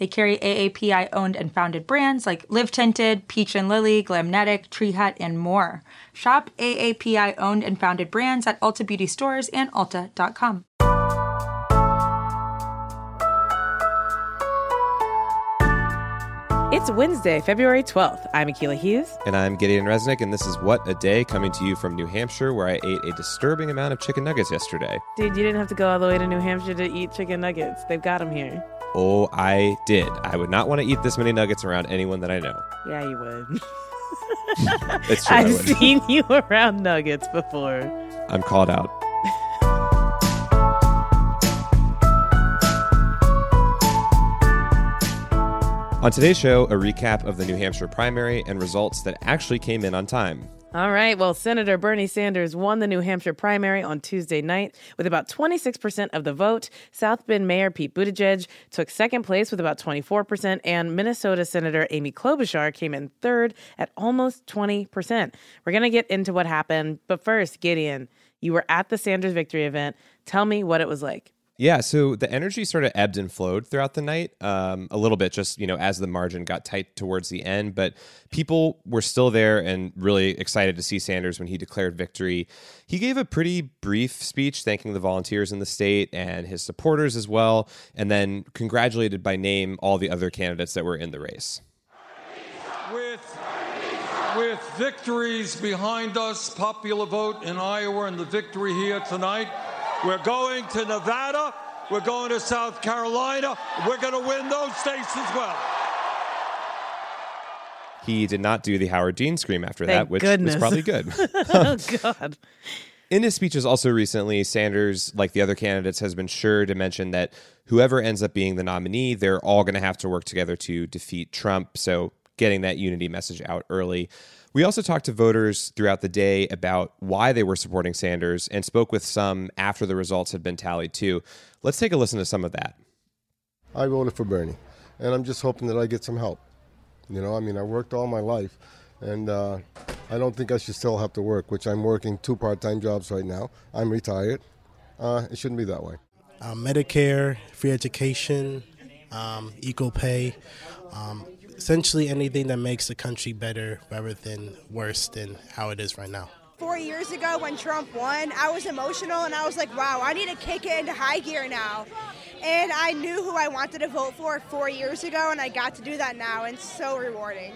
They carry AAPI owned and founded brands like Live Tinted, Peach and Lily, Glamnetic, Tree Hut, and more. Shop AAPI owned and founded brands at Ulta Beauty stores and Ulta.com. It's Wednesday, February 12th. I'm Akila Hughes. And I'm Gideon Resnick, and this is What a Day coming to you from New Hampshire, where I ate a disturbing amount of chicken nuggets yesterday. Dude, you didn't have to go all the way to New Hampshire to eat chicken nuggets. They've got them here. Oh, I did. I would not want to eat this many nuggets around anyone that I know. Yeah, you would. It's true. I I've seen you around nuggets before. I'm called out. On today's show, a recap of the New Hampshire primary and results that actually came in on time. All right. Well, Senator Bernie Sanders won the New Hampshire primary on Tuesday night with about 26% of the vote. South Bend Mayor Pete Buttigieg took second place with about 24%, and Minnesota Senator Amy Klobuchar came in third at almost 20%. We're going to get into what happened, but first, Gideon, you were at the Sanders victory event. Tell me what it was like. Yeah, so the energy sort of ebbed and flowed throughout the night um, a little bit, just you know, as the margin got tight towards the end. But people were still there and really excited to see Sanders when he declared victory. He gave a pretty brief speech thanking the volunteers in the state and his supporters as well, and then congratulated by name all the other candidates that were in the race. With, with victories behind us, popular vote in Iowa, and the victory here tonight, we're going to Nevada, we're going to South Carolina, we're going to win those states as well. He did not do the Howard Dean scream after Thank that, which goodness. was probably good. oh, God. In his speeches also recently, Sanders, like the other candidates, has been sure to mention that whoever ends up being the nominee, they're all going to have to work together to defeat Trump. So getting that unity message out early. We also talked to voters throughout the day about why they were supporting Sanders and spoke with some after the results had been tallied too. Let's take a listen to some of that. I voted for Bernie, and I'm just hoping that I get some help. You know, I mean, I worked all my life, and uh, I don't think I should still have to work, which I'm working two part time jobs right now. I'm retired. Uh, it shouldn't be that way. uh, Medicare, free education, um, equal pay, um, essentially anything that makes the country better rather than worse than how it is right now. Four years ago when Trump won, I was emotional and I was like, wow, I need to kick it into high gear now. And I knew who I wanted to vote for four years ago, and I got to do that now, and so rewarding.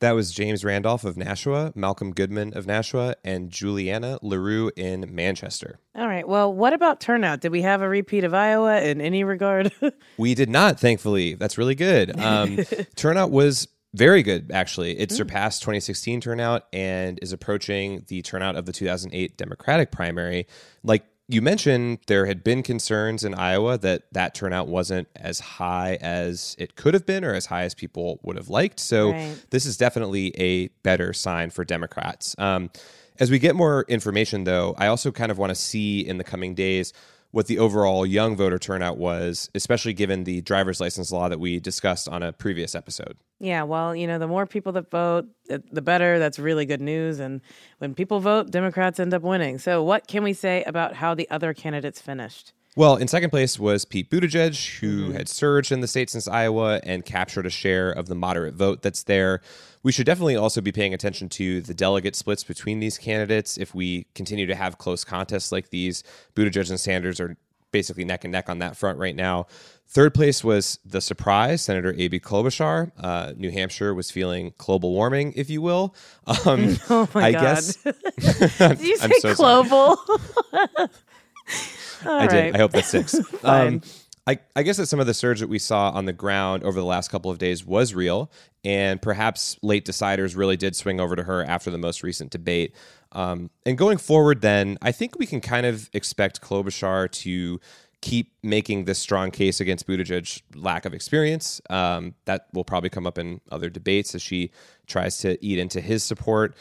That was James Randolph of Nashua, Malcolm Goodman of Nashua, and Juliana LaRue in Manchester. All right. Well, what about turnout? Did we have a repeat of Iowa in any regard? We did not, thankfully. That's really good. Um, turnout was very good, actually. It surpassed 2016 turnout and is approaching the turnout of the 2008 Democratic primary. Like you mentioned, there had been concerns in Iowa that that turnout wasn't as high as it could have been or as high as people would have liked. So Right. this is definitely a better sign for Democrats. Um, as we get more information, though, I also kind of want to see in the coming days what the overall young voter turnout was, especially given the driver's license law that we discussed on a previous episode. yeah. Well, you know, the more people that vote, the better. That's really good news. And when people vote, Democrats end up winning. So, what can we say about how the other candidates finished? Well, in second place was Pete Buttigieg, who mm-hmm. had surged in the state since Iowa and captured a share of the moderate vote that's there. We should definitely also be paying attention to the delegate splits between these candidates. If we continue to have close contests like these, Buttigieg and Sanders are basically neck and neck on that front right now. Third place was the surprise, Senator Amy Klobuchar. Uh, New Hampshire was feeling global warming, if you will. Um, Oh my I God. guess Did you say so global? I did. I hope that's six. Um, I, I guess that some of the surge that we saw on the ground over the last couple of days was real, and perhaps late deciders really did swing over to her after the most recent debate. Um, and going forward, then, I think we can kind of expect Klobuchar to keep making this strong case against Buttigieg's lack of experience. Um, that will probably come up in other debates as she tries to eat into his support.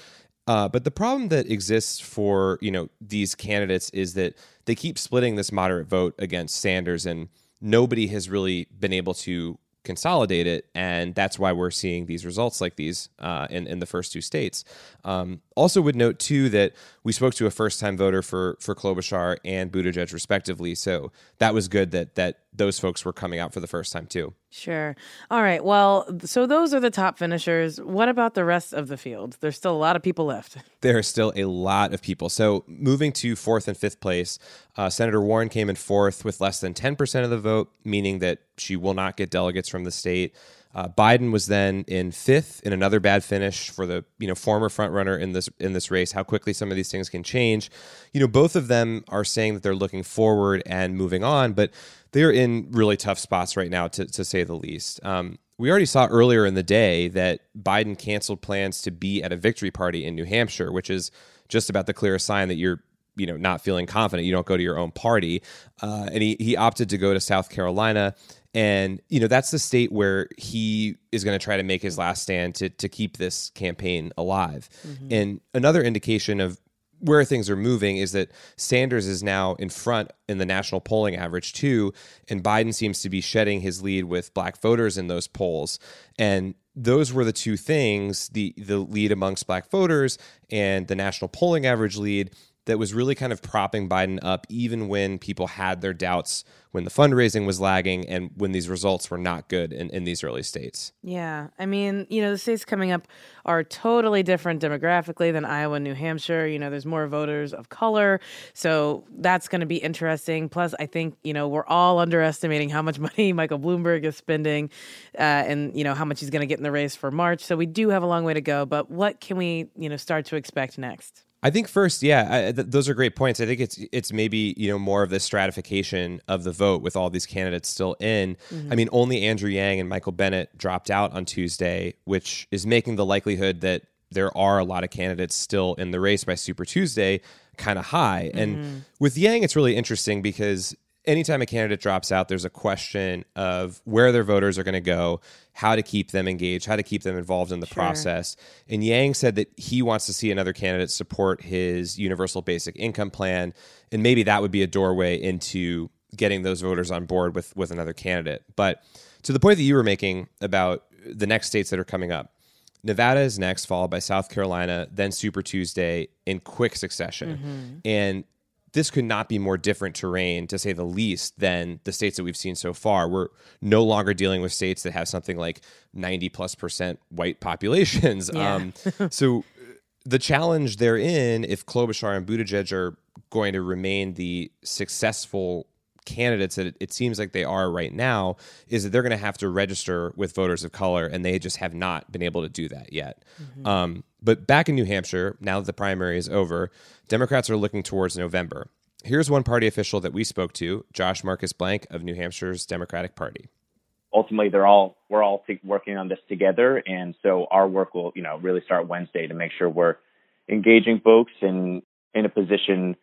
Uh, but the problem that exists for you know these candidates is that they keep splitting this moderate vote against Sanders, and nobody has really been able to consolidate it, and that's why we're seeing these results like these uh, in in the first two states. Um, also, would note too that we spoke to a first time voter for for Klobuchar and Buttigieg respectively, so that was good that that those folks were coming out for the first time too. Sure. All right. Well, so those are the top finishers. What about the rest of the field? There's still a lot of people left. There are still a lot of people. So moving to fourth and fifth place, uh, Senator Warren came in fourth with less than 10% of the vote, meaning that she will not get delegates from the state. Uh, Biden was then in fifth in another bad finish for the you know former frontrunner in this in this race. How quickly some of these things can change. You know, both of them are saying that they're looking forward and moving on, but they're in really tough spots right now, to to say the least. Um, we already saw earlier in the day that Biden canceled plans to be at a victory party in New Hampshire, which is just about the clearest sign that you're you know not feeling confident. You don't go to your own party, uh, and he he opted to go to South Carolina and you know that's the state where he is going to try to make his last stand to to keep this campaign alive. Mm-hmm. And another indication of where things are moving is that Sanders is now in front in the national polling average too, and Biden seems to be shedding his lead with black voters in those polls. And those were the two things the the lead amongst black voters and the national polling average lead that was really kind of propping Biden up, even when people had their doubts when the fundraising was lagging and when these results were not good in, in these early states. Yeah. I mean, you know, the states coming up are totally different demographically than Iowa and New Hampshire. You know, there's more voters of color. So that's going to be interesting. Plus, I think, you know, we're all underestimating how much money Michael Bloomberg is spending uh, and, you know, how much he's going to get in the race for March. So we do have a long way to go. But what can we, you know, start to expect next? I think first, yeah, I, th- those are great points. I think it's it's maybe you know more of the stratification of the vote with all these candidates still in. Mm-hmm. I mean, only Andrew Yang and Michael Bennet dropped out on Tuesday, which is making the likelihood that there are a lot of candidates still in the race by Super Tuesday kind of high. Mm-hmm. And with Yang, it's really interesting because anytime a candidate drops out, there's a question of where their voters are going to go, how to keep them engaged, how to keep them involved in the sure. process. And Yang said that he wants to see another candidate support his universal basic income plan, and maybe that would be a doorway into getting those voters on board with with another candidate. But to the point that you were making about the next states that are coming up. Nevada is next, followed by South Carolina, then Super Tuesday in quick succession. Mm-hmm. And this could not be more different terrain, to say the least, than the states that we've seen so far. We're no longer dealing with states that have something like 90 plus percent white populations. Yeah. Um, so the challenge they're in, if Klobuchar and Buttigieg are going to remain the successful candidates that it, seems like they are right now is that they're going to have to register with voters of color, and they just have not been able to do that yet. Mm-hmm. Um, but back in New Hampshire, now that the primary is over, Democrats are looking towards November. Here's one party official that we spoke to, Josh Marcus Blank of New Hampshire's Democratic Party. Ultimately, they're all we're all t- working on this together, and so our work will, you know, really start Wednesday to make sure we're engaging folks and in a position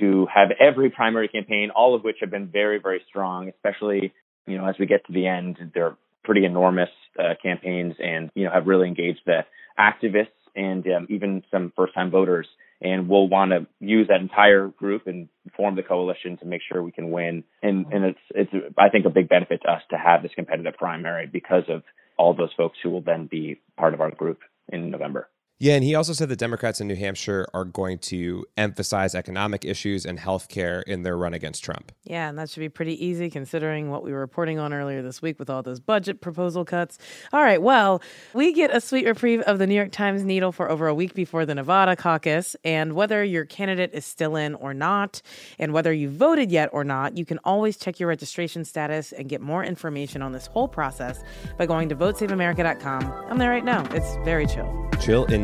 to have every primary campaign, all of which have been very, very strong, especially, you know, as we get to the end, they're pretty enormous uh, campaigns and, you know, have really engaged the activists and um, even some first time voters. And we'll want to use that entire group and form the coalition to make sure we can win. And, and it's, it's, I think, a big benefit to us to have this competitive primary because of all those folks who will then be part of our group in November. Yeah, and he also said that Democrats in New Hampshire are going to emphasize economic issues and health care in their run against Trump. Yeah, and that should be pretty easy considering what we were reporting on earlier this week with all those budget proposal cuts. All right, well, we get a sweet reprieve of the New York Times needle for over a week before the Nevada caucus. And whether your candidate is still in or not, and whether you voted yet or not, you can always check your registration status and get more information on this whole process by going to votesaveamerica.com. I'm there right now. It's very chill. Chill in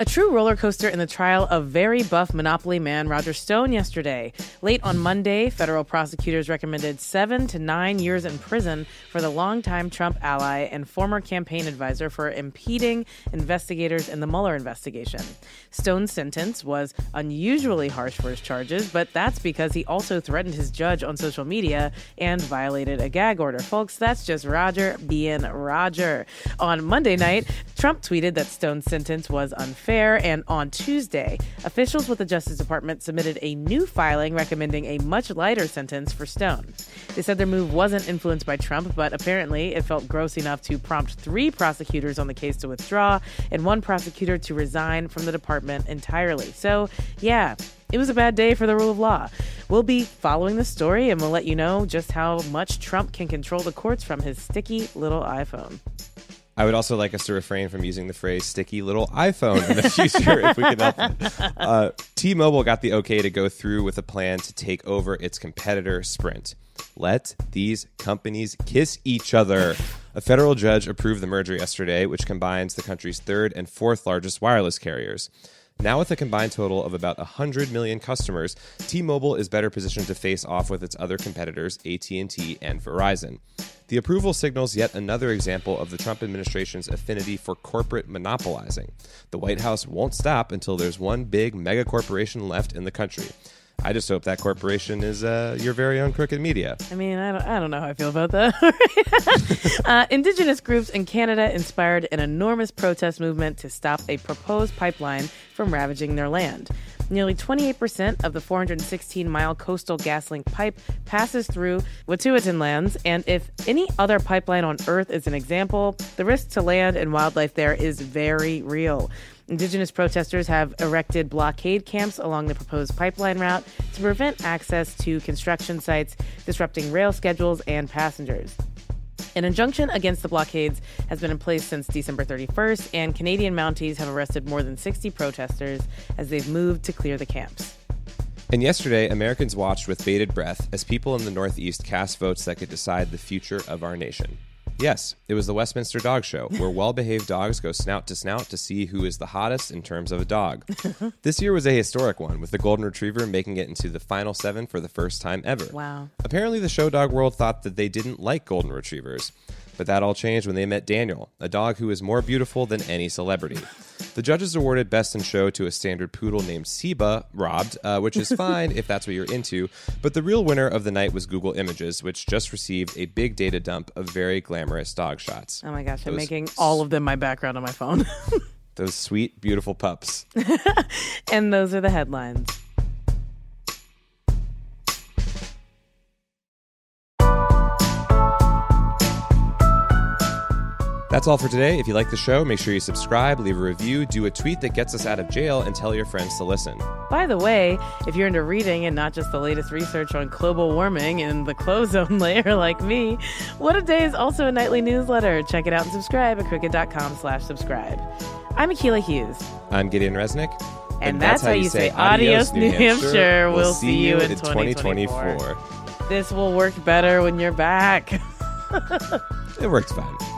A true roller coaster in the trial of very buff Monopoly man Roger Stone yesterday. Late on Monday, federal prosecutors recommended seven to nine years in prison for the longtime Trump ally and former campaign advisor for impeding investigators in the Mueller investigation. Stone's sentence was unusually harsh for his charges, but that's because he also threatened his judge on social media and violated a gag order. Folks, that's just Roger being Roger. On Monday night, Trump tweeted that Stone's sentence was unfair, and on Tuesday, officials with the Justice Department submitted a new filing recommending a much lighter sentence for Stone. They said their move wasn't influenced by Trump, but apparently it felt gross enough to prompt three prosecutors on the case to withdraw and one prosecutor to resign from the department entirely. So, yeah, it was a bad day for the rule of law. We'll be following the story and we'll let you know just how much Trump can control the courts from his sticky little iPhone. I would also like us to refrain from using the phrase sticky little iPhone in the future if we can help it. Uh, T Mobile got the okay to go through with a plan to take over its competitor, Sprint. Let these companies kiss each other. A federal judge approved the merger yesterday, which combines the country's third and fourth largest wireless carriers. Now, with a combined total of about 100 million customers, T-Mobile is better positioned to face off with its other competitors, AT&T and Verizon. The approval signals yet another example of the Trump administration's affinity for corporate monopolizing. The White House won't stop until there's one big mega corporation left in the country. I just hope that corporation is uh, your very own crooked media. I mean, I don't, I don't know how I feel about that. uh, indigenous groups in Canada inspired an enormous protest movement to stop a proposed pipeline from ravaging their land. Nearly 28% of the 416 mile coastal GasLink pipe passes through Wet'suwet'en lands, and if any other pipeline on Earth is an example, the risk to land and wildlife there is very real. Indigenous protesters have erected blockade camps along the proposed pipeline route to prevent access to construction sites, disrupting rail schedules and passengers. An injunction against the blockades has been in place since December 31st, and Canadian Mounties have arrested more than 60 protesters as they've moved to clear the camps. And yesterday, Americans watched with bated breath as people in the Northeast cast votes that could decide the future of our nation. Yes, it was the Westminster Dog Show, where well behaved dogs go snout to snout to see who is the hottest in terms of a dog. this year was a historic one, with the Golden Retriever making it into the final seven for the first time ever. Wow. Apparently, the show dog world thought that they didn't like Golden Retrievers. But that all changed when they met Daniel, a dog who is more beautiful than any celebrity. The judges awarded Best in Show to a standard poodle named Siba, robbed, uh, which is fine if that's what you're into. But the real winner of the night was Google Images, which just received a big data dump of very glamorous dog shots. Oh my gosh, I'm making all of them my background on my phone. Those sweet, beautiful pups. and those are the headlines. That's all for today. If you like the show, make sure you subscribe, leave a review, do a tweet that gets us out of jail, and tell your friends to listen. By the way, if you're into reading and not just the latest research on global warming and the clozone layer like me, What a Day is also a nightly newsletter. Check it out and subscribe at crooked.com slash subscribe. I'm Akila Hughes. I'm Gideon Resnick. And, that's, how you say adios, New Hampshire. We'll, see you in 2024. This will work better when you're back. It works fine.